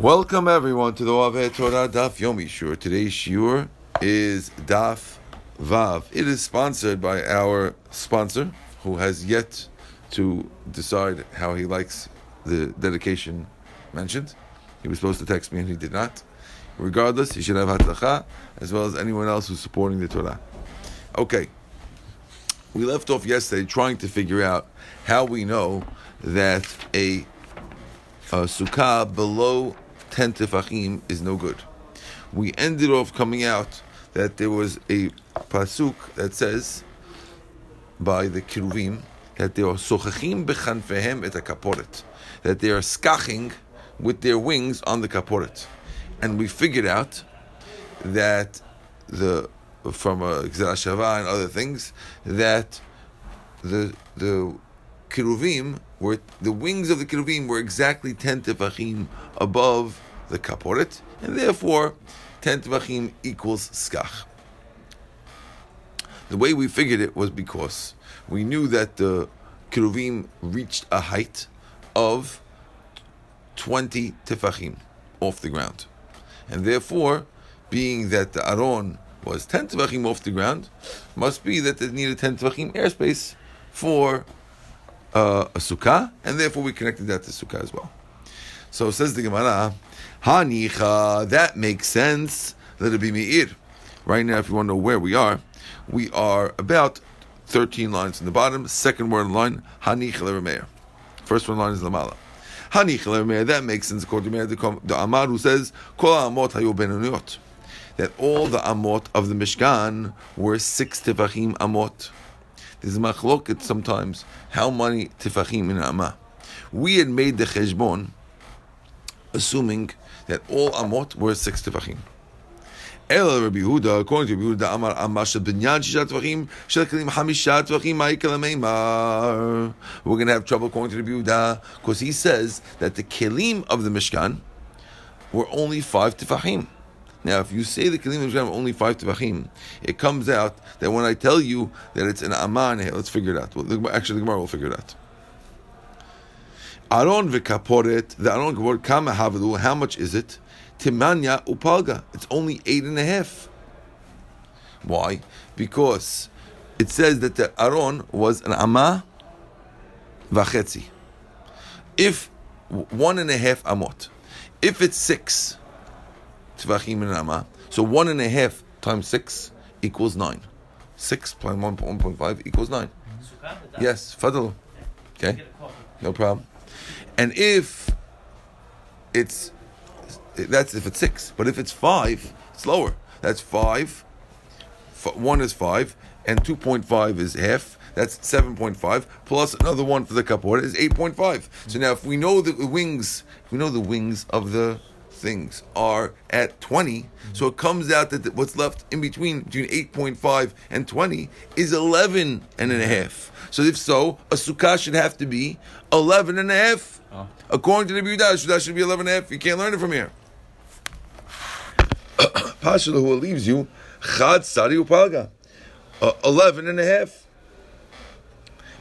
Welcome everyone to the Ave Torah Daf Yomi Shur. Today's Shur is Daf Vav. It is sponsored by our sponsor, who has yet to decide how he likes the dedication mentioned. He was supposed to text me and he did not. Regardless, he should have hatzacha as well as anyone else who's supporting the Torah. Okay, we left off yesterday trying to figure out how we know that a, a sukkah below 10 tefachim is no good. We ended off coming out that there was a pasuk that says by the kiruvim that they are sochachim bechanfehem et kaporet, that they are skaching with their wings on the kaporet, and we figured out that the from uh, a Shava and other things that the the kiruvim were the wings of the kiruvim were exactly ten tefachim above the kaporet, and therefore ten tefachim equals skach. The way we figured it was because we knew that the kiruvim reached a height of twenty tefachim off the ground, and therefore, being that the aron was ten tefachim off the ground, must be that it needed ten tefachim airspace for uh, a sukkah, and therefore we connected that to sukkah as well. So says the Gemara, Hanicha, that makes sense. Let it be Meir. Right now, if you want to know where we are, we are about 13 lines in the bottom. Second word in line, Hanicha Leremeir. First one line is Lamala. Hanicha Leremeir, that makes sense according to the Amar who says, Kol Amot Hayu Benuniot. That all the Amot of the Mishkan were six Tefachim Amot. There's machloket sometimes how many tefachim in Amma. We had made the cheshbon, assuming that all amot were six tefachim. El Rabbi Yehuda, according to Rabbi Yehuda, Amar Amar shel binyan shisha tefachim, shel kelim hamisha tefachim, ma'ikal. We're going to have trouble according to Rabbi Yehuda, because he says that the kelim of the Mishkan were only five tefachim. Now, if you say the Kelim of only five Tevachim, it comes out that when I tell you that it's an Aman, let's figure it out. Well, actually, the Gemara will figure it out. Aron v'kaporet, the Aron kaporet, kama havelu, how much is it? Timanya upalga, it's only eight and a half. Why? Because it says that the Aron was an Amah v'chetzi. If one and a half Amot, if it's six, tvachim in. So one and a half times six equals nine. Six plus one point five equals nine. Yes, fadl. Okay, no problem. And if it's that's if it's six, but if it's five, it's lower. That's five. One is five, and two point five is half. That's seven point five plus another one for the kapor is eight point five. So now, if we know the wings, we know the wings of the things are at 20. Mm-hmm. So it comes out that what's left in between, between 8.5 and 20, is 11 and a half. So if so, a sukkah should have to be 11 and a half. Oh. According to the Yehuda, that should be 11 and a half. You can't learn it from here. Pasha who leaves you, chad sari upalga. Uh, 11 and a half.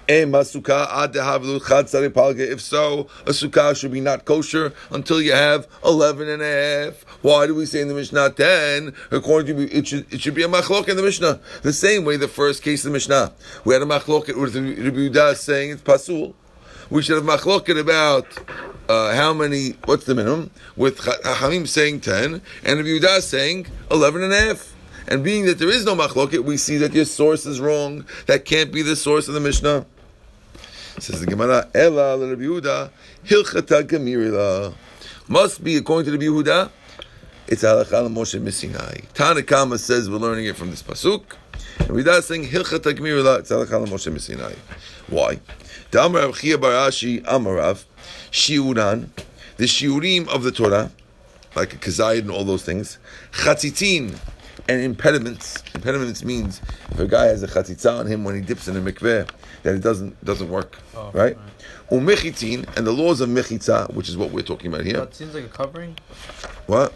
If so, a sukkah should be not kosher until you have 11 and a half. Why do we say in the Mishnah 10? According to it should, it should be a machlok in the Mishnah. The same way the first case of the Mishnah. We had a machlok with Rabbi Yudah saying it's pasul. We should have machloket about uh, how many, what's the minimum, with Hamim saying 10, and Rabbi Yudah saying 11 and a half. And being that there is no machloket, we see that your source is wrong. That can't be the source of the Mishnah. Says the Gemara, Ela Rabbi Yehuda, Hilchata Gemirila. Must be, according to the Yehuda, it's Halachah Moshe Missinai. Tanakama says we're learning it from this Pasuk. And we're not saying, Hilchata Gemirila, it's Halachah Moshe Missinai. Why? The Amar Rav Chia Bar Ashi Amarav, Shiuran, the Shiurim of the Torah, like a kazayid and all those things, Chatzitin, and impediments. Impediments means if a guy has a chatzitza on him when he dips in a mikveh, that it doesn't doesn't work, oh, right? Umechitzin and the laws of mechitza, which is what we're talking about here. seems like a covering. What?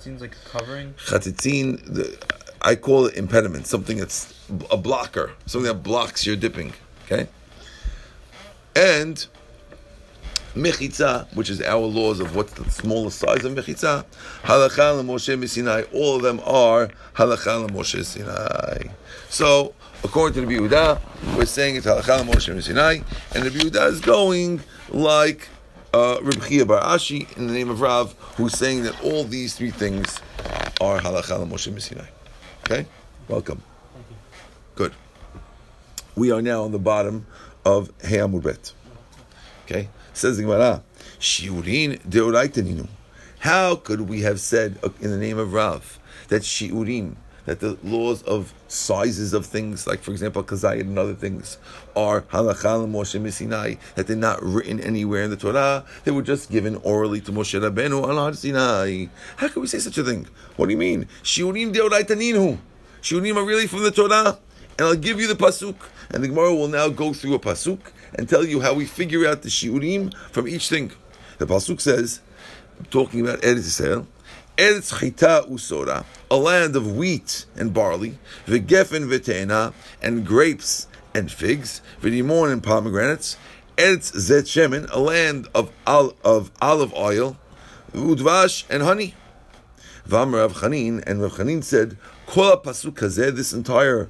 seems like a covering. Chatzitzin, the, I call it impediment, something that's a blocker, something that blocks your dipping. Okay, and Mechitza, which is our laws of what's the smallest size of Mechitza, Halacha Moshe Sinai, all of them are Halacha Moshe Sinai. So, according to the Yehuda, we're saying it's Halacha Moshe Sinai, and the Yehuda is going like uh, Reb Chia Bar Ashi in the name of Rav, who's saying that all these three things are Halacha Moshe Sinai. Okay? Welcome. Good. We are now on the bottom of He'amud Bet. Okay? Says the Gemara, Shiurin deoraitaninu. How could we have said uh, in the name of Rav that Shiurin, that the laws of sizes of things, like for example Kazayat and other things, are halachal Moshe Sinai, that they're not written anywhere in the Torah, they were just given orally to Moshe Rabbeinu Har Sinai. How can we say such a thing? What do you mean? Shiurim deoraitaninu. Shiurim are really from the Torah, and I'll give you the pasuk, and the Gemara will now go through a pasuk and tell you how we figure out the shiurim from each thing. The pasuk says, talking about Eretz Yisrael, Eretz Chita Usora, a land of wheat and barley, V'gefen v'te'ena, and grapes and figs, V'rimon and pomegranates, Eretz Zet a land of, of olive oil, Udvash and honey. V'amar Rav Chanin, and Rav Chanin said, Kol pasuk hazeh, this entire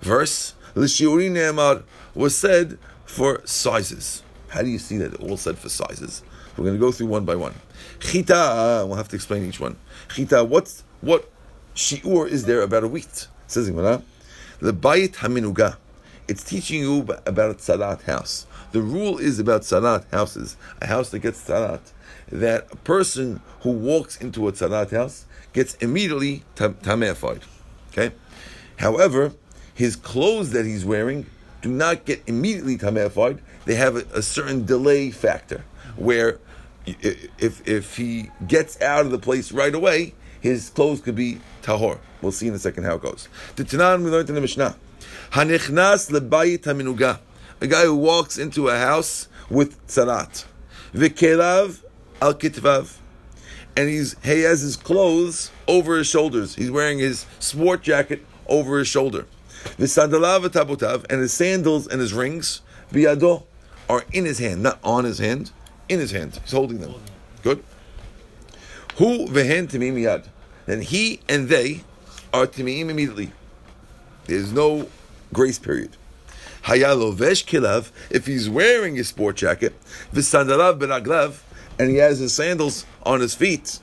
verse, L'shiurim ne'emar, was said for sizes. How do you see that? All said for sizes. We're going to go through one by one. Chita, we'll have to explain each one. Chita, what's what shiur is there about a wheat? Says the bayit haminuga. It's teaching you about a tzarat house. The rule is about tzarat houses, a house that gets tzarat, that a person who walks into a tzarat house gets immediately tam- tamefied. Okay? However, his clothes that he's wearing do not get immediately tamefied. They have a, a certain delay factor where if if he gets out of the place right away, his clothes could be tahor. We'll see in a second how it goes. The Tanan we learned in the Mishnah. Hanichnas lebayit haminuga. A guy who walks into a house with tzarat. V'kelav al kitvav. And he's he has his clothes over his shoulders. He's wearing his sport jacket over his shoulder. V'sandalav v'tabotav. And his sandals and his rings, biyado, are in his hand, not on his hand, in his hand. He's holding them. Good. Who vehen timim miyad. Then he and they are timim immediately. There's no grace period. Hayalovesh kilav, if he's wearing his sport jacket, v'sandalav benaglav, and he has his sandals on his feet,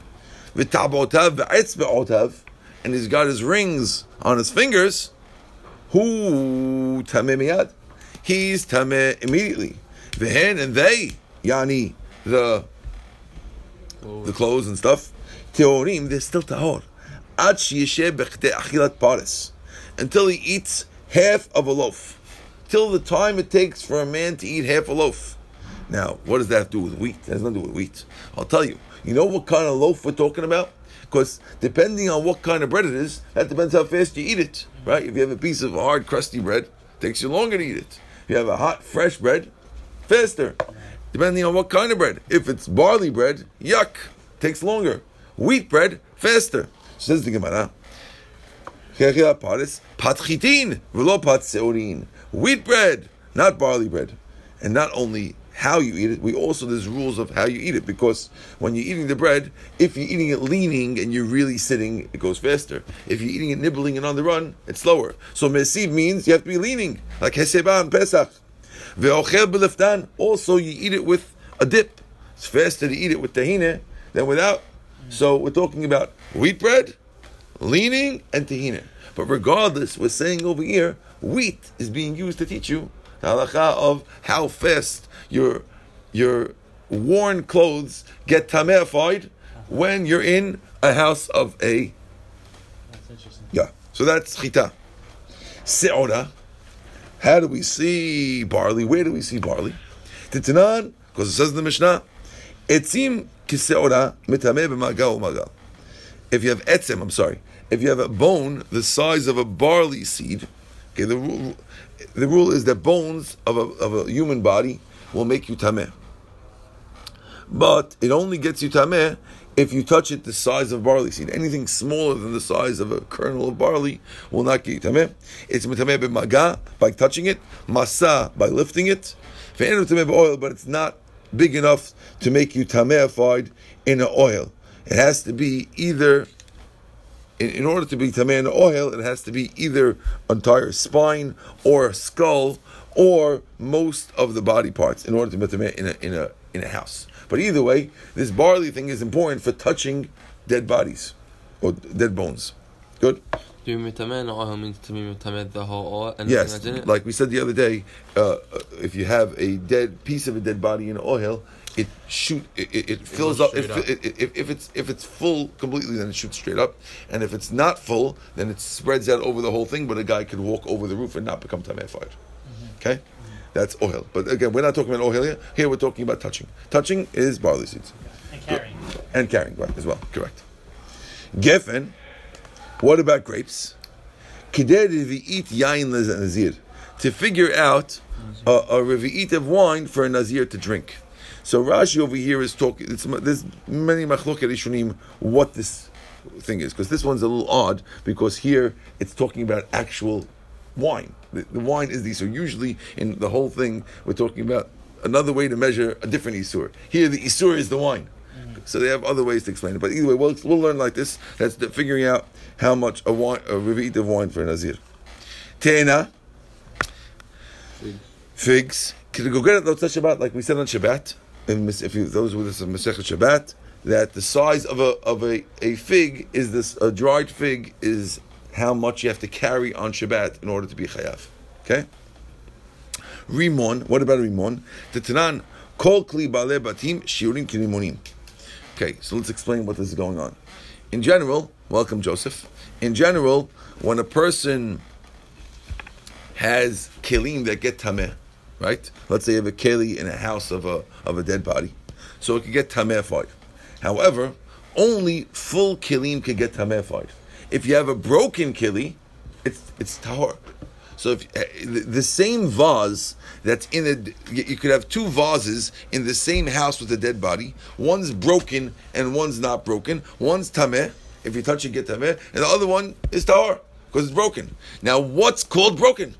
v'tabotav v'etzbe'otav, and he's got his rings on his fingers, who tameh miyad? He's tameh immediately. V'hen and they, yani, the the clothes and stuff, teorim, they're still tahor. Ad sheyesheh achilat paris. Until he eats half of a loaf. Till the time it takes for a man to eat half a loaf. Now, what does that have to do with wheat? It has nothing to do with wheat. I'll tell you. You know what kind of loaf we're talking about? Because depending on what kind of bread it is, that depends how fast you eat it, right? If you have a piece of hard, crusty bread, takes you longer to eat it. If you have a hot, fresh bread, faster. Depending on what kind of bread. If it's barley bread, yuck, takes longer. Wheat bread, faster. Says the Gemara. Wheat bread, not barley bread. And not only how you eat it, we also, there's rules of how you eat it, because when you're eating the bread, if you're eating it leaning and you're really sitting, it goes faster. If you're eating it nibbling and on the run, it's slower. So mesiv means you have to be leaning, like Heseba and Pesach. Ve'ochel beleftan, also you eat it with a dip. It's faster to eat it with tahine than without. So we're talking about wheat bread, leaning, and tahine. But regardless, we're saying over here, wheat is being used to teach you the halacha of how fast your your worn clothes get tamefied when you're in a house of a That's interesting. yeah. So that's chita. Se'ora. How do we see barley? Where do we see barley? Titanan, because it says in the Mishnah, etzim kise'ora mitameh b'magal u'magal. If you have etzim, I'm sorry, if you have a bone the size of a barley seed, okay, the rule, the rule is that bones of a, of a human body will make you tameh. But it only gets you tameh if you touch it the size of barley seed. Anything smaller than the size of a kernel of barley will not get you tameh. It's mitameh b'maga by touching it, masa by lifting it, ve'enu tameh oil, but it's not big enough to make you tameafied in an oil. It has to be either, in, in order to be tameh in oil, it has to be either entire spine or skull or most of the body parts in order to be tameh in a, in a, in a house. But either way, this barley thing is important for touching dead bodies or dead bones. Good? Do you mitamen oil means to mitamed the whole oil and Yes, that's in it? like we said the other day, uh, if you have a dead piece of a dead body in oil, it shoot it, it, it fills up. It, straight fi- it, it- if, if it's if it's full completely, then it shoots straight up, and if it's not full, then it spreads out over the whole thing. But a guy could walk over the roof and not become tameified. Mm-hmm. Okay, that's oil. But again, we're not talking about oil here. Here we're talking about touching. Touching is barley seeds And carrying. and carrying right as well. Correct. Geffen. What about grapes? Revi'it yain nazir. To figure out uh, a, a revi'it of wine for a nazir to drink. So Rashi over here is talking. It's, there's many machloket rishonim what this thing is because this one's a little odd because here it's talking about actual wine. The, the wine is the so usually in the whole thing we're talking about another way to measure a different isur. Here the isur is the wine. So they have other ways to explain it. But either way, we'll, we'll learn like this. That's the, figuring out how much a wine, a revi'it of wine for a nazir. Te'ena, Figs. figs. Can you go get it though? Shabbat, like we said on Shabbat. In, if you, those with us on Masechet Shabbat, that the size of a of a, a fig is this a dried fig is how much you have to carry on Shabbat in order to be chayav. Okay. Rimon. What about rimon? The Tanan kol kli bale batim shiurim kirimonim. Okay, so let's explain what this is going on. In general, welcome Joseph. In general, when a person has kelim that get tameh, right? Let's say you have a keli in a house of a of a dead body, so it could get tamefied. However, only full kelim can get tamefied. If you have a broken keli, it's it's tahor. So if uh, the same vase that's in a, you you could have two vases in the same house with a dead body. One's broken and one's not broken. One's tameh. If you touch it, get tameh, and the other one is tahor because it's broken. Now, what's called broken?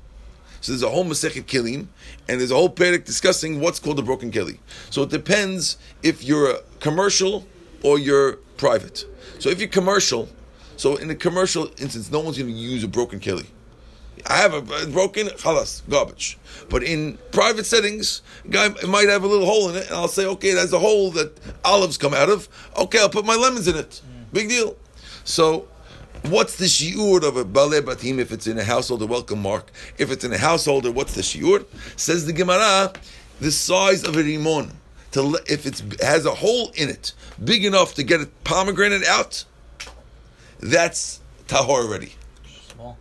So there's a whole Masechet Kilim, and there's a whole Perek discussing what's called a broken Keli. So it depends if you're commercial or you're private. So if you're commercial, so in a commercial instance, no one's going to use a broken Keli. I have a broken chalas garbage, but in private settings, guy might have a little hole in it, and I'll say, okay, there's a hole that olives come out of. Okay, I'll put my lemons in it. Big deal. So What's the shiur of a balei batim if it's in a household, a welcome mark? If it's in a household, what's the shiur? Says the Gemara, the size of a rimon. To if it has a hole in it big enough to get a pomegranate out, that's tahor already. Small.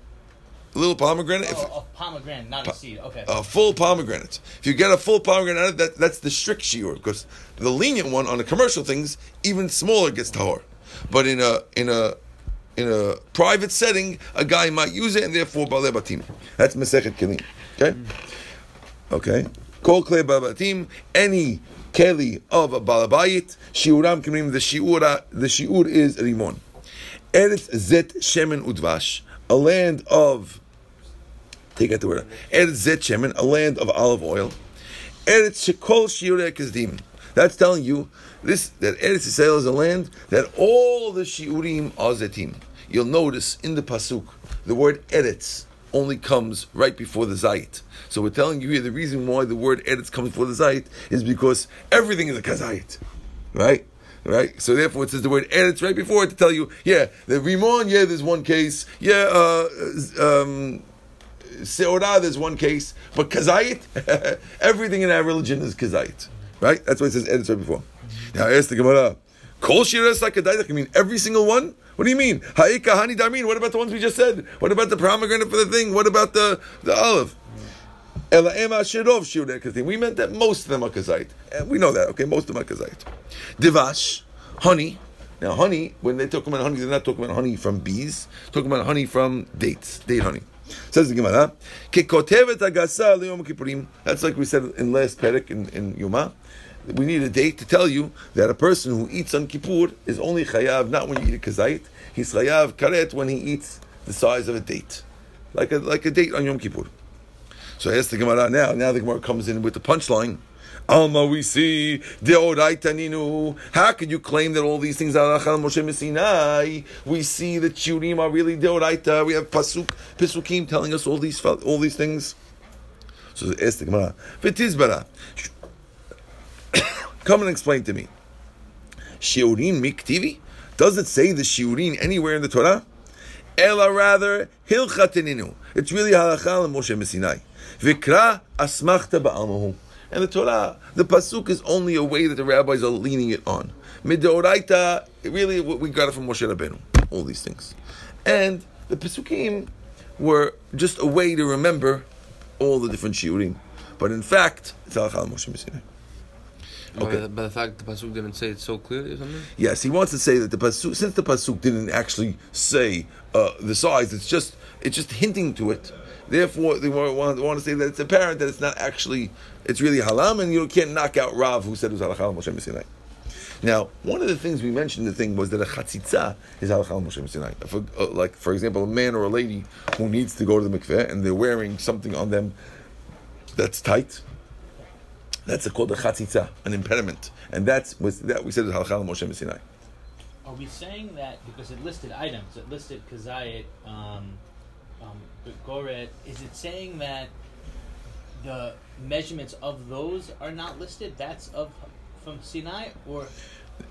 A little pomegranate. if, Oh, a pomegranate, not a seed. Okay. a full pomegranate. If you get a full pomegranate, out of that, that's the strict shiur because the lenient one on the commercial things, even smaller gets tahor. But in a in a in a private setting, a guy might use it, and therefore balei batim. That's mesechet kelim. Okay, okay. Kol klei batim. Any keli of a balabayit shiuram kelim. The shiura the shiur is rimon. Eretz zet shemen udvash. A land of take out the word. Eretz zet shemen, a land of olive oil. Eretz shekol shiurei kazdim. That's telling you this that Eretz Yisrael is a land that all the shiurim are zetim. You'll notice in the pasuk the word Eretz only comes right before the zayit. So we're telling you here the reason why the word Eretz comes before the zayit is because everything is a kazayit, right? Right, so therefore it says the word Eretz right before it to tell you, yeah, the Rimon, yeah, there's one case, yeah, uh, um, Seorah, there's one case, but Kazayit, everything in our religion is Kazayit. Right? That's what it says Eretz right before. Now I asked the Gemara, Kol Shiras Sakadaidak, you mean every single one? What do you mean? Ha'ika Hani Darmin, what about the ones we just said? What about the pomegranate for the thing? What about the, the olive? We meant that most of them are kazayit. And eh, we know that, okay? Most of them are kazayit. Divash, honey. Now, honey, when they talk about honey, they're not talking about honey from bees. Talking about honey from dates, date honey. Says the Gemara. That's like we said in last perek in, in. We need a date to tell you that a person who eats on Kippur is only chayav not when you eat a kazayit. He's chayav karet when he eats the size of a date, like a like a date on Yom Kippur. So I asked the Gemara now. Now the Gemara comes in with the punchline. Alma, we see deoraita ninu. How could you claim that all these things are halachah Moshe Sinai? We see that shiurim are really deoraita. We have pasuk pesukim telling us all these all these things. So ask the Gemara. Come and explain to me. Shiurim miktivi? Does it say the shiurim anywhere in the Torah? Ela rather hilchatininu. It's really halacha Moshe Sinai. Vikra asmachta ba'almahu. And the Torah, the pasuk is only a way that the rabbis are leaning it on. Midoraita, really, we got it from Moshe Rabbeinu. All these things, and the pasukim were just a way to remember all the different shiurim. But in fact, it's halacha Moshe Sinai. Okay. But, but the fact the pasuk didn't say it so clearly or something. Yes, he wants to say that the pasuk, since the pasuk didn't actually say uh, the size, it's just it's just hinting to it. Therefore, they want, want to say that it's apparent that it's not actually, it's really halam, and you can't knock out Rav who said it was halachal Moshe Sinai. Now, one of the things we mentioned, the thing was that a chatzitza is halachal Moshe Sinai. For, uh, like, for example, a man or a lady who needs to go to the mikveh and they're wearing something on them that's tight, that's called a chatzitza, an impediment, and that's was that we said is halachal Moshe Sinai. Are we saying that because it listed items, it listed kazayit, um, um, goret, is it saying that the measurements of those are not listed? That's of from Sinai, or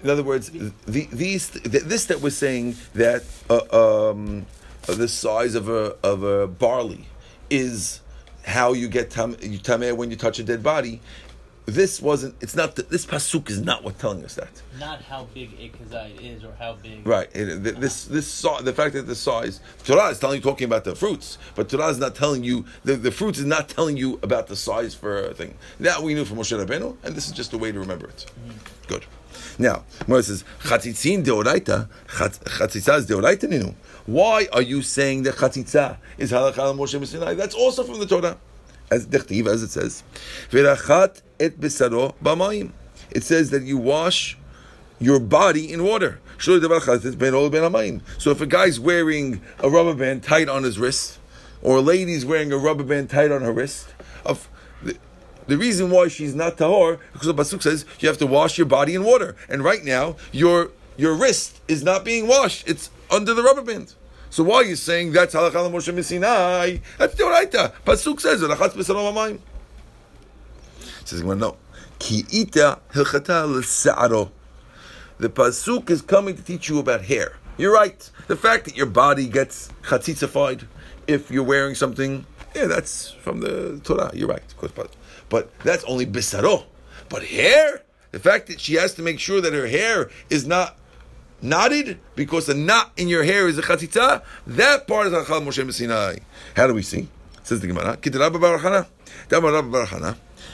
in other words, the, these this that we're saying that uh, um, the size of a of a barley is how you get tam, tameh when you touch a dead body this wasn't. It's not. The, this pasuk is not what telling us that. Not how big a is, or how big. Right. It, this this the fact that the size Torah is telling you talking about the fruits, but Torah is not telling you the, the fruits is not telling you about the size for a thing. That we knew from Moshe Rabbeinu, and this is just a way to remember it. Mm-hmm. Good. Now, Moses says chatitzin deoraita chatitzah is deoraita ninu. Why are you saying that chatzitza is halakha Moshe Sinai? That's also from the Torah as as it says, "Verachat et besaro b'mayim." It says that you wash your body in water. So if a guy's wearing a rubber band tight on his wrist, or a lady's wearing a rubber band tight on her wrist, of the, reason why she's not tahor because the pasuk says you have to wash your body in water, and right now your your wrist is not being washed; it's under the rubber band. So why are you saying that's halakha Moshe Sinai? That's the Oraita. Pasuk says it. Says well, no. Ki ita hilchata. The pasuk is coming to teach you about hair. You're right. The fact that your body gets chatzitzified if you're wearing something, yeah, that's from the Torah. You're right, of course, but but that's only bisaro. But hair, the fact that she has to make sure that her hair is not knotted because the knot in your hair is a chatzitza. That part is Achal Moshe Sinai. How do we see? Says the Gemara.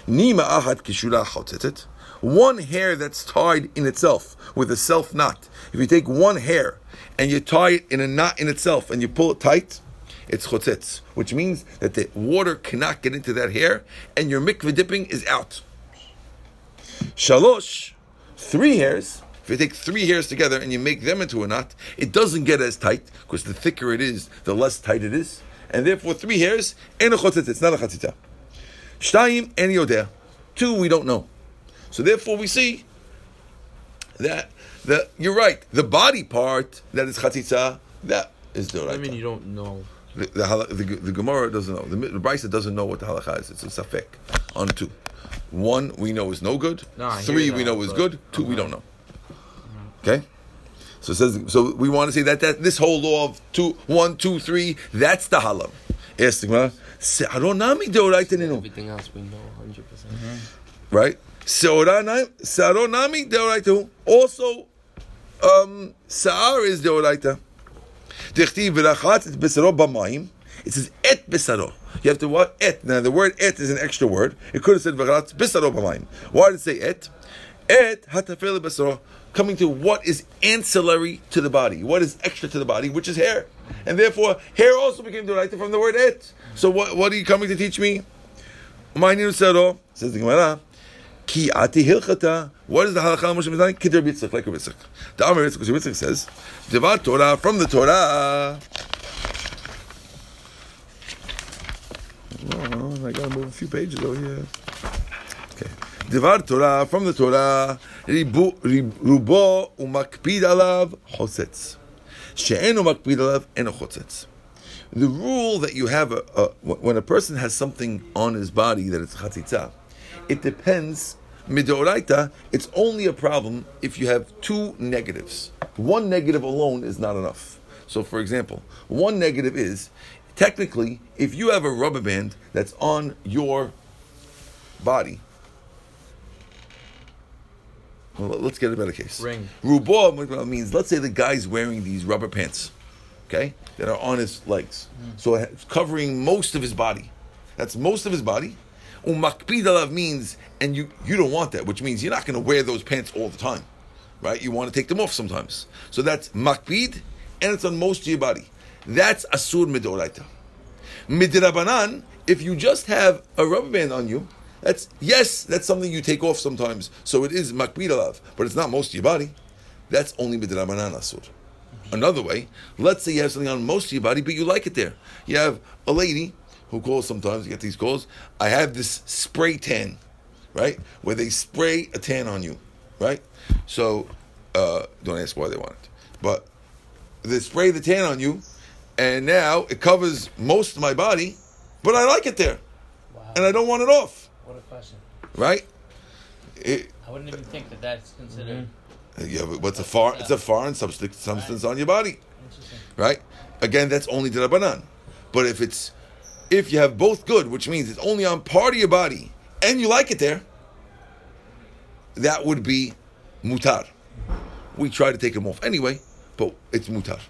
Nima achat kishura chotzetet. One hair that's tied in itself with a self knot. If you take one hair and you tie it in a knot in itself and you pull it tight, it's chotzetz, which means that the water cannot get into that hair and your mikveh dipping is out. Shalosh, three hairs if you take three hairs together and you make them into a knot, it doesn't get as tight because the thicker it is, the less tight it is, and therefore three hairs and a chotzit. It's not a chatzita. Shtayim and yodeh. Two we don't know. So therefore we see that the you're right. The body part that is chatzitza that is the right. I mean, you don't know. The, the, the, the Gemara doesn't know. The, the Brisa doesn't know what the halacha is. It's a safek on two. One we know is no good. No, Three we know is good. Two okay. we uh-huh. don't know. Okay? So it says so we want to say that that this whole law of two one, two, three, that's the halam. Yes, Everything else we know 100 percent Right? Saronami deoraitu. Also, um, Sa'ar is deoraita. Dichtiv v'rachat et besaro b'mayim. It says et besaro. You have to what? Et. Now the word et is an extra word. It could have said v'rachat besaro b'mayim. Why did it say et? Et hatafel besaro coming to what is ancillary to the body, what is extra to the body, which is hair. And therefore, hair also became derived from the word et. So what, what are you coming to teach me? My new sero, says the Gemara. Ki ati hilchata. What is the halacha Moshe Mizani? Kidr bitzach, like a bitzach. The Amar Yitzchak, Yitzchak says, Devar Torah, from the Torah. Oh, I gotta move a few pages over here. Devar Torah from the Torah, ribu, umakpid alav chosetz. She'enu makpid alav chosetz. The rule that you have, uh, uh, a, a, when a person has something on his body that it's chatzitza, it depends, midoraita, it's only a problem if you have two negatives. One negative alone is not enough. So, for example, one negative is, technically, if you have a rubber band that's on your body, well, let's get a better case. Ring. Rubo means, let's say the guy's wearing these rubber pants, okay, that are on his legs. Hmm. So it's covering most of his body. That's most of his body. Umakpid alav means, and you, you don't want that, which means you're not going to wear those pants all the time, right? You want to take them off sometimes. So that's makpid, and it's on most of your body. That's asur midoraita. Midrabanan, if you just have a rubber band on you, that's yes, that's something you take off sometimes. So it is makbid alav, but it's not most of your body. That's only midrabanan asur. Another way, let's say you have something on most of your body, but you like it there. You have a lady who calls sometimes, you get these calls. I have this spray tan, right? Where they spray a tan on you, right? So uh, don't ask why they want it, but they spray the tan on you, and now it covers most of my body, but I like it there, Wow. and I don't want it off, What a question. right? It, I wouldn't even think that that's considered mm-hmm. yeah, but what's a far? It's a foreign substance, substance on your body, right? Again, that's only the rabbanan. But if it's if you have both good, which means it's only on part of your body, and you like it there, that would be mutar. We try to take them off anyway, but it's mutar.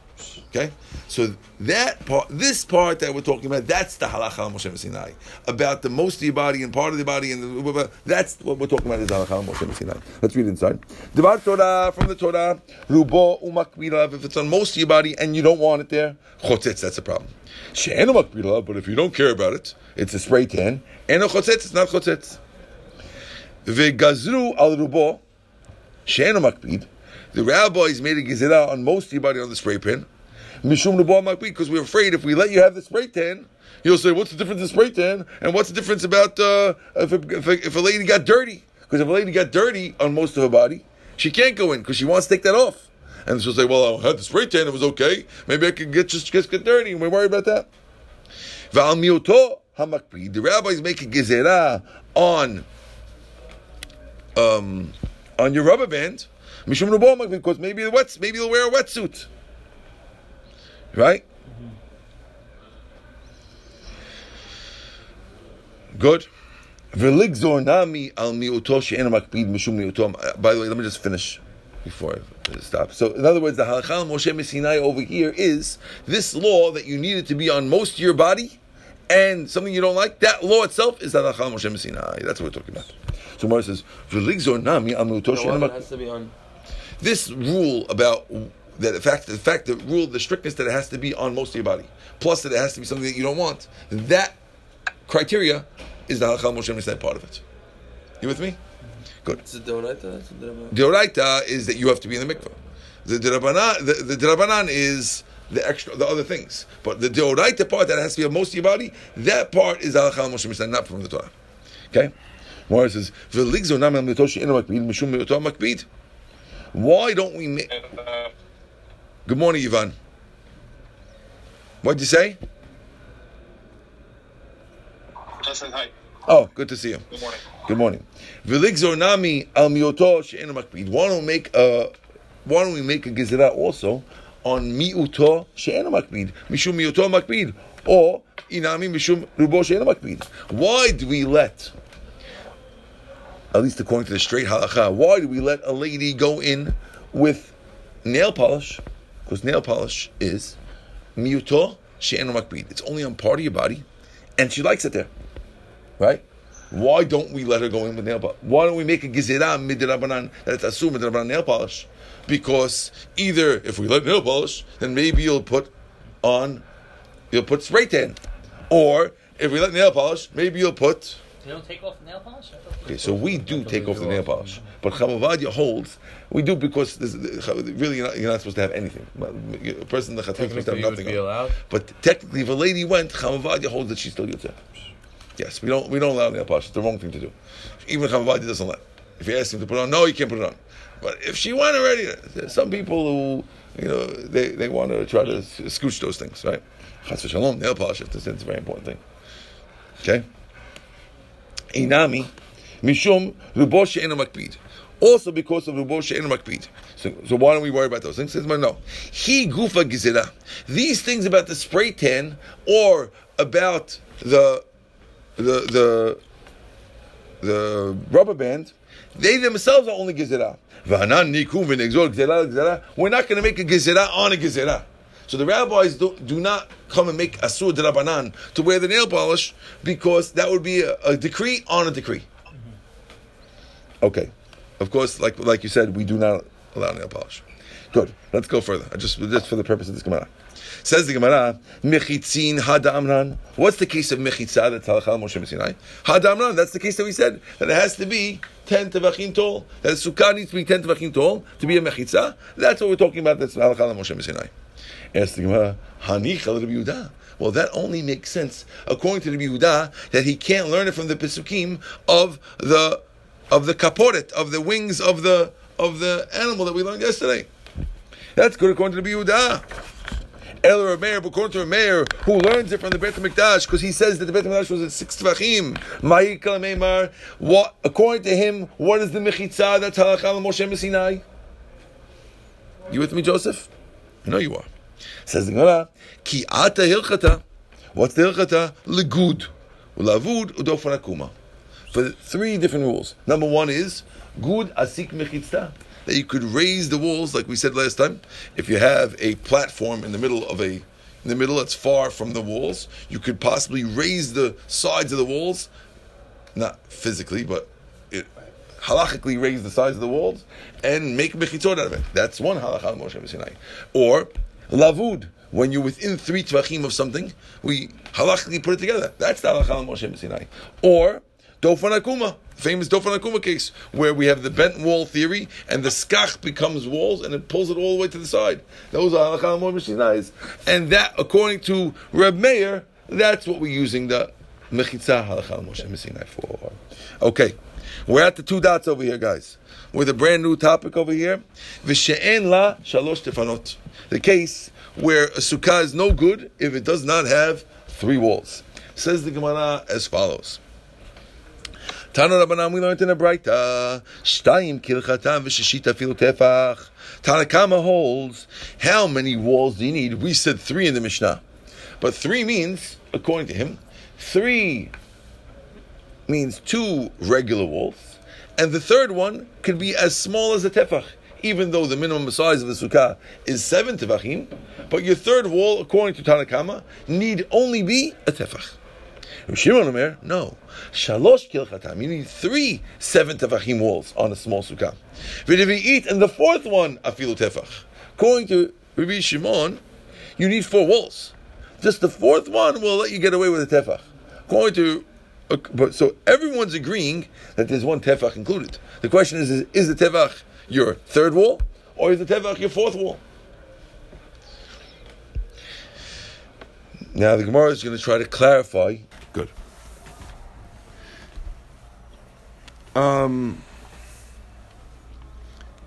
Okay, so that part, this part that we're talking about, that's the halacha al Moshe Sinai about the most of your body and part of the body, and the, that's what we're talking about is halacha al Moshe Sinai. Let's read inside. Devar Torah from the Torah, rubo umakbirav. If it's on most of your body and you don't want it there, chotetz. That's a problem. She'enu makbirav, but if you don't care about it, it's a spray tan. Eno chotetz. It's not chotetz. Vegazru al rubo. She'enu makbid. The rabbis made a gezerah on most of your body on the spray pan. Because we're afraid if we let you have the spray tan, you'll say, what's the difference in spray tan? And what's the difference about uh, if, a, if, a, if a lady got dirty? Because if a lady got dirty on most of her body, she can't go in because she wants to take that off. And she'll say, well, I had the spray tan, it was okay. Maybe I could get just, just get dirty, and we worry about that. The rabbis make a gezerah on um, on your rubber band, because maybe the wet, maybe you'll wear a wetsuit, right? Good. V'ligzor nami al miuto she'ena makpid mishum miuto. Good. By the way, let me just finish before I stop. So, in other words, the halakha Moshe Sinai over here is this law that you need it to be on most of your body, and something you don't like. That law itself is the halakha Moshe Sinai. That's what we're talking about. So, Mara says, nami al miuto The she'ena one that makpid." has to. This rule about that the fact, the fact, the rule, the strictness that it has to be on most of your body, plus that it has to be something that you don't want. That criteria is the halakha al Moshe Sinai part of it. You with me? Good. It's a donaita. That's a donaita. The oraita is that you have to be in the mikvah. The drabanan, the, the drabanan is the extra, the other things. But the deoraita part that has to be on most of your body, that part is halakha al Moshe Mishnah, not from the Torah. Okay? It says, "V'ligzo nam el mitoshi eno makbid mishum mitoto makbid." Why don't we make? Good morning, Ivan. What'd you say? Just said hi. Oh, good to see you. Good morning. Good morning. V'ligzor nami al miuto she'enu makpid. Why don't we make a Why don't we make a gezerah also on miuto she'enu makpid, mishum miuto makpid, or inami mishum rubo she'enu makpid? Why do we let, at least according to the straight halacha, why do we let a lady go in with nail polish? Because nail polish is miuto she'enu. It's only on part of your body, and she likes it there right? Why don't we let her go in with nail polish? Why don't we make a gezerah midrabanan that it's assumed midrabanan nail polish? Because either if we let nail polish, then maybe you'll put on, you'll put spray tan, or if we let nail polish, maybe you'll put. You don't take off the nail polish? Okay, so we do take off the nail polish, but Chacham Ovadia holds we do because this, really you're not, you're not supposed to have anything. A person in the chatzik is supposed to have Technically, you would nothing. on. But technically, if a lady went, Chacham Ovadia holds that she's still Yotzeh. Yes, we don't we don't allow nail polish. It's the wrong thing to do. Even Chacham Ovadia doesn't let. If you ask him to put it on, no, you can't put it on. But if she went already, some people who you know they, they want to try to scooch those things, right? Chas v'shalom, nail polish. It's a very important thing. Okay. Inami, mishum rubo she'enu makpid. Also because of rubo she'enu makpid. So, so why don't we worry about those things? No. He gufa gizera. These things about the spray tan or about the the the the rubber band, they themselves are only gizera. We're not going to make a gizera on a gizera. So the rabbis do, do not come and make asur derabanan to wear the nail polish because that would be a, a decree on a decree. Mm-hmm. Okay, of course, like like you said, we do not allow nail polish. Good. Let's go further. I just just for the purpose of this Gemara. Says the Gemara, Mechitzin Hadamran. What's the case of Mechitza that's halachal Moshe Sinai? Hada Amran. That's the case that we said that it has to be ten tevachim tall. That the sukkah needs to be ten tevachim tall to be a Mechitza. That's what we're talking about. That's halachal Moshe Sinai. The Gemara. Well, that only makes sense according to the Yehuda that he can't learn it from the pesukim of the of the kaporet of the wings of the of the animal that we learned yesterday. That's good according to the Yehuda. El Rameir, according to Rameir, who learns it from the Beit HaMikdash, because he says that the Beit HaMikdash was at six tvachim. Ma'ikal Meimar, what, according to him, what is the Mechitza that's halachal Moshe Messinai? You with me, Joseph? I know you are. Says the Gemara, Ki ata hilchata. What's the hilchata? Legud. Ulavud udofan akuma. For three different rules. Number one is, gud asik mechitza that you could raise the walls, like we said last time. If you have a platform in the middle of a, in the middle that's far from the walls, you could possibly raise the sides of the walls, not physically, but it, halachically raise the sides of the walls and make mechitzot out of it. That's one halacha Moshe Sinai. Or lavud. When you're within three tvachim of something, we halachically put it together. That's the halacha Moshe Sinai. Or Dofan Akuma, famous Dofan Akuma case, where we have the bent wall theory and the skach becomes walls and it pulls it all the way to the side. Those are halakha more mishinais. And that, according to Reb Meir, that's what we're using the mechitza halakha Moshe Messinai for. Okay, we're at the two dots over here, guys. With a brand new topic over here. V'she'en la shalosh tefanot. The case where a sukkah is no good if it does not have three walls. Says the Gemara as follows. Tana Rabbanan, we learned in a Braita, Shtayim kilchatam v'shishit afilu tefach. Tanakama holds, how many walls do you need? We said three in the Mishnah. But three means, according to him, three means two regular walls, and the third one could be as small as a tefach, even though the minimum size of the sukkah is seven tefachim, but your third wall, according to Tanakama, need only be a tefach. Shimon Omer, no. Shalosh kilchatam. You need three seven tefachim walls on a small sukkah. eat, and the fourth one afilu tefach. According to Rabbi Shimon, you need four walls. Just the fourth one will let you get away with a tefach. According to uh, but so everyone's agreeing that there's one tefach included. The question is: Is, is the tefach your third wall, or is the tefach your fourth wall? Now the Gemara is going to try to clarify Good. Um.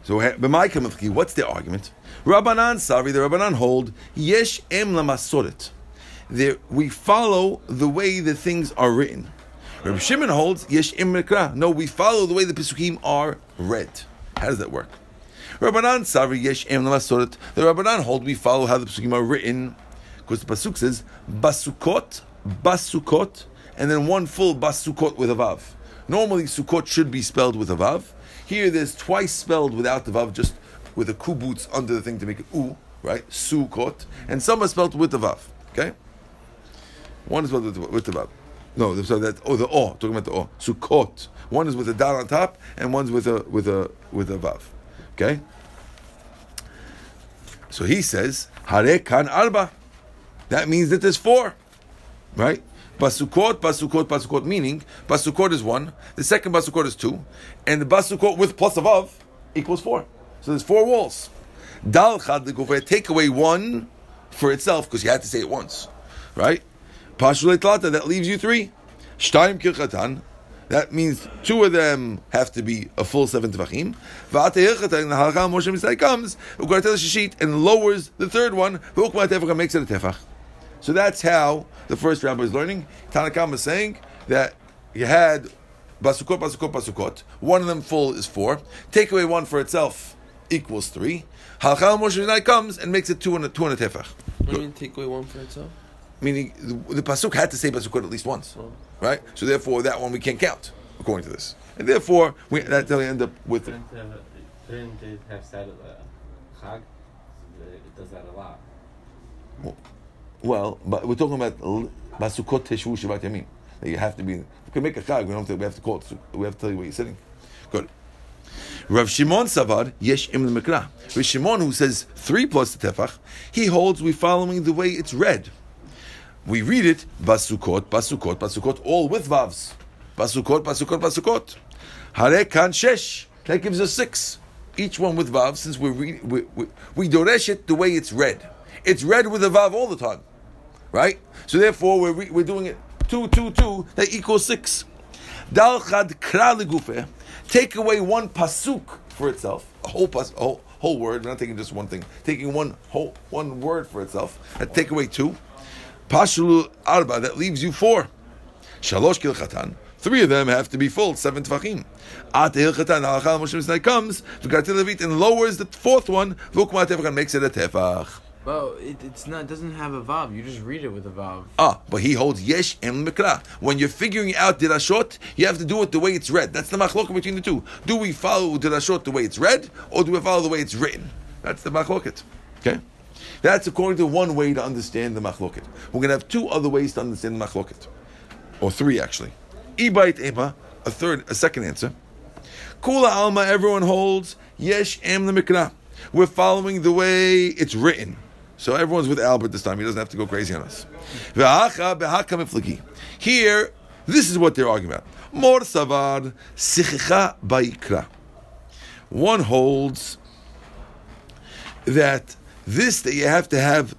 So, b'may what's the argument? Rabbanan Savi, the Rabbanan hold yesh em lamasoret. We follow the way the things are written. Rabbi Shimon holds yesh em. No, we follow the way the pesukim are read. How does that work? Rabbanan Savi yesh em lamasoret. The Rabbanan hold we follow how the pesukim are written because the pasuk says basukot basukot, and then one full basukot with a vav. Normally, sukot should be spelled with a vav. Here, there's twice spelled without the vav, just with a kubutz under the thing to make it u, right? Sukot, and some are spelled with the vav. Okay, one is spelled with the vav. No, so that oh the o talking about the o sukot. One is with a dal on top, and one's with a with a with a vav. Okay. So he says hare kan arba. That means that there's four. Right? Basukot, basukot, basukot, meaning basukot is one, the second basukot is two, and the basukot with plus above equals four. So there's four walls. Dal chad take away one for itself because you had to say it once, right? Pashulet that leaves you three. Shtaim kirchatan. That means two of them have to be a full seven tefachim. Va'ate hirchatan, the halakha Moshe Messinai comes, u'karatel shishit, and lowers the third one, v'ukma tefach, and makes it a tefach. So that's how the first rabbi is learning. Tanakam is saying that you had basukot, basukot, basukot. One of them full is four. Take away one for itself equals three. Halachal Moshe Messinai comes and makes it two and a, two and a tefach. What do you mean take away one for itself? Meaning the, the pasuk had to say basukot at least once, right? So therefore, that one we can't count according to this, and therefore we that's how we end up with. Couldn't, couldn't it have said uh, Chag? It does that a lot. Well, but we're talking about basukot teshu shivat yamin. That you have to be. We can make a chag. We don't have to. We have to call it. We have to tell you where you're sitting. Good. Rav Shimon Savad Yesh Im Mikra. Rav Shimon, who says three plus the tefach, he holds we following the way it's read. We read it basukot, basukot, basukot, all with vavs. Basukot, basukot, basukot. Hare kan shesh. That gives us six. Each one with vav, since we read, we, we, we doresh it the way it's read. It's read with a vav all the time, right? So therefore, we're, re- we're doing it two, two, two. That equals six. Dal chad. Take away one pasuk for itself, a whole pas, a whole, whole word. We're not taking just one thing. Taking one whole one word for itself. And take away two. Pashulu arba. That leaves you four. Shalosh kilchatan. Three of them have to be full, seven tefachim. At hilchatan halachal Moshe Sinai comes, v'kartil levit, and lowers the fourth one, v'ukma tefach, and makes it a tefach. Well, it, it's not. It doesn't have a vav. You just read it with a vav. Ah, but he holds yesh em mikra. When you're figuring out dirashot, you have to do it the way it's read. That's the machloket between the two. Do we follow dirashot the way it's read, or do we follow the way it's written? That's the machloket. Okay, that's according to one way to understand the machloket. We're going to have two other ways to understand the machloket, or three actually. Ibait ema, a third, a second answer. Kula alma, everyone holds yesh em the mikra. We're following the way it's written. So everyone's with Albert this time. He doesn't have to go crazy on us. Here, this is what they're arguing about. Mor sichicha ba'ikra. One holds that this that you have to have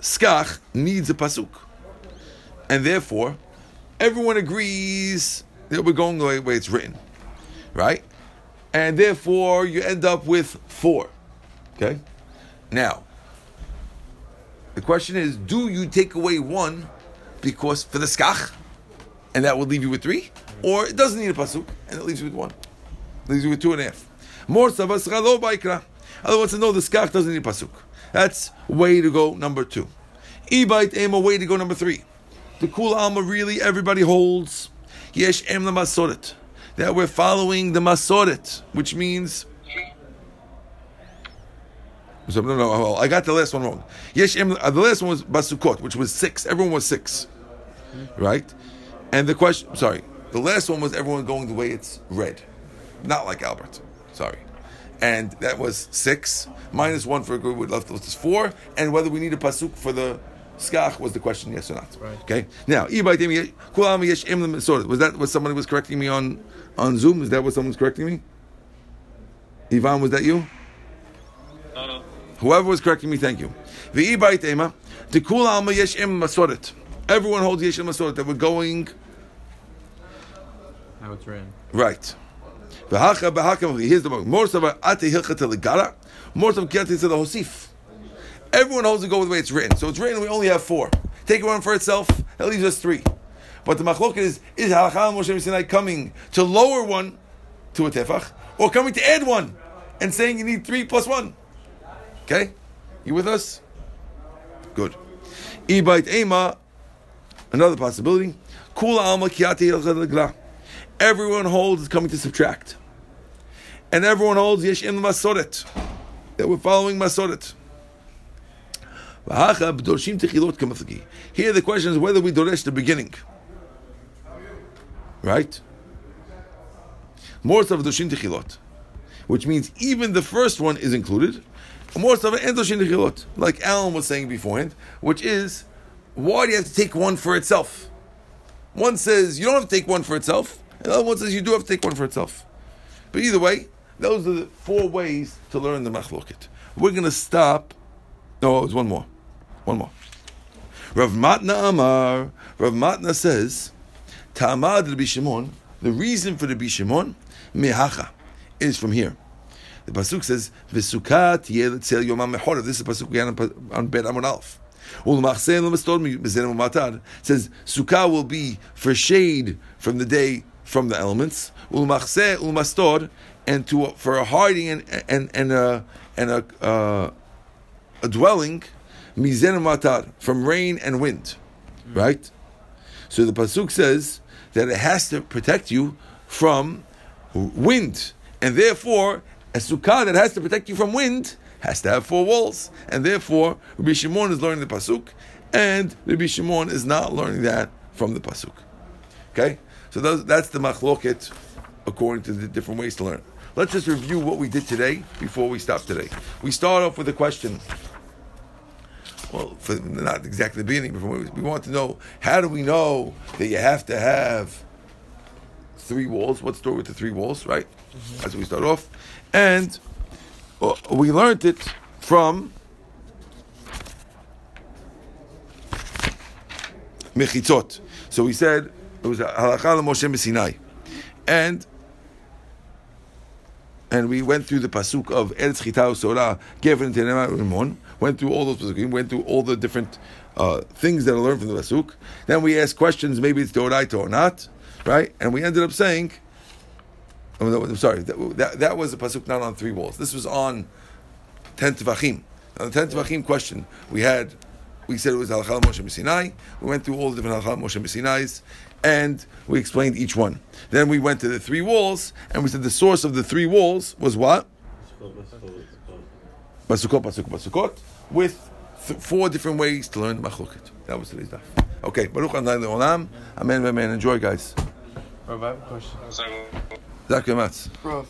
skach needs a pasuk, and therefore everyone agrees that we're going the way, it's written, right? And therefore you end up with four. Okay, now the question is, do you take away one because for the skach, and that would leave you with three, or it doesn't need a pasuk and it leaves you with one, leaves you with two and a half. More. Other wants to know the skach doesn't need pasuk. That's way to go number two. Ibait ema way to go number three. The kul alma really everybody holds yesh em la masoret that we're following the masoret, which means so, no, no, well, I got the last one wrong. Yesh em, uh, the last one was basukot, which was six. Everyone was six, right? And the question, sorry, the last one was everyone going the way it's read, not like Albert. Sorry, and that was six minus one for a good with left was four, and whether we need a pasuk for the skach was the question, yes or not. Right. Okay. Now, ibaitim yesh- kulam yesh em lim- sorry, was that what somebody was correcting me on on Zoom? Is that what someone's correcting me? Ivan, was that you? No, no. Whoever was correcting me, thank you. The ibait ema, the kul alma yesh em masoret. Everyone holds yesh em masoret that we're going How it's ran. right. Here's the more savar ate hilchata legara. More savar kiyate to the hosif. Everyone holds to go with the way it's written. So it's written. We only have four. Take one for itself. That leaves us three. But the machloket is is halachah Moshe Sinai coming to lower one to a tefach, or coming to add one and saying you need three plus one. Okay, you with us? Good. Ibait ema. Another possibility. Kula alma legara. Everyone holds is coming to subtract. And everyone holds yesh in masoret. That we're following masoret. Here the question is whether we doresh the beginning. Right? More of doshim techilot. Which means even the first one is included. More of and doshim techilot. Like Alan was saying beforehand, which is why do you have to take one for itself? One says you don't have to take one for itself. and The other one says you do have to take one for itself. But either way, those are the four ways to learn the machloket. We're going to stop. No, there's one more. One more. Rav Matna Amar. Rav Matna says, Ta'amad Rabbi Shimon, the reason for the Rabbi Shimon, mehacha, is from here. The pasuk says, "V'sukat yelitzel yomam mechorav." This is the pasuk we had on, on Bet Amud Alf. Ulmachsei l'mastod mizenim umatar says sukkah will be for shade from the day from the elements. Ulmachsei ulmastod and to for a hiding and and and a and a uh, a dwelling mizenim umatar from rain and wind, right? So the pasuk says that it has to protect you from wind, and therefore a sukkah that has to protect you from wind has to have four walls, and therefore Rabbi Shimon is learning the pasuk, and Rabbi Shimon is not learning that from the pasuk. Okay, so those, that's the machloket according to the different ways to learn. Let's just review what we did today before we stop today. We start off with a question. Well, for not exactly the beginning, but we, we want to know how do we know that you have to have three walls? What's the story with the three walls, right? That's what we start off. And uh, we learned it from Mechitzot. So we said it was Halacha Moshe Sinai, and and we went through the pasuk of Eretz Chitao Sora to Rimon. Went through all those pasukim. Went through all the different uh, things that are learned from the pasuk. Then we asked questions. Maybe it's Doraita or not, right? And we ended up saying. Oh, I'm sorry, that, that, that was a pasuk not on three walls. This was on ten tefachim. On the ten tefachim question, we had, we said it was halachal Moshe Sinai. We went through all the different halachal Moshe Sinai's, and we explained each one. Then we went to the three walls, and we said the source of the three walls was what? Basukot, basukot, basukot, with th- four different ways to learn the machloket. That was today's daf. Okay, Baruch Adonai Le'olam. Amen, amen. Enjoy, guys. Bro, I have a question. So, Zach Matz. Bro,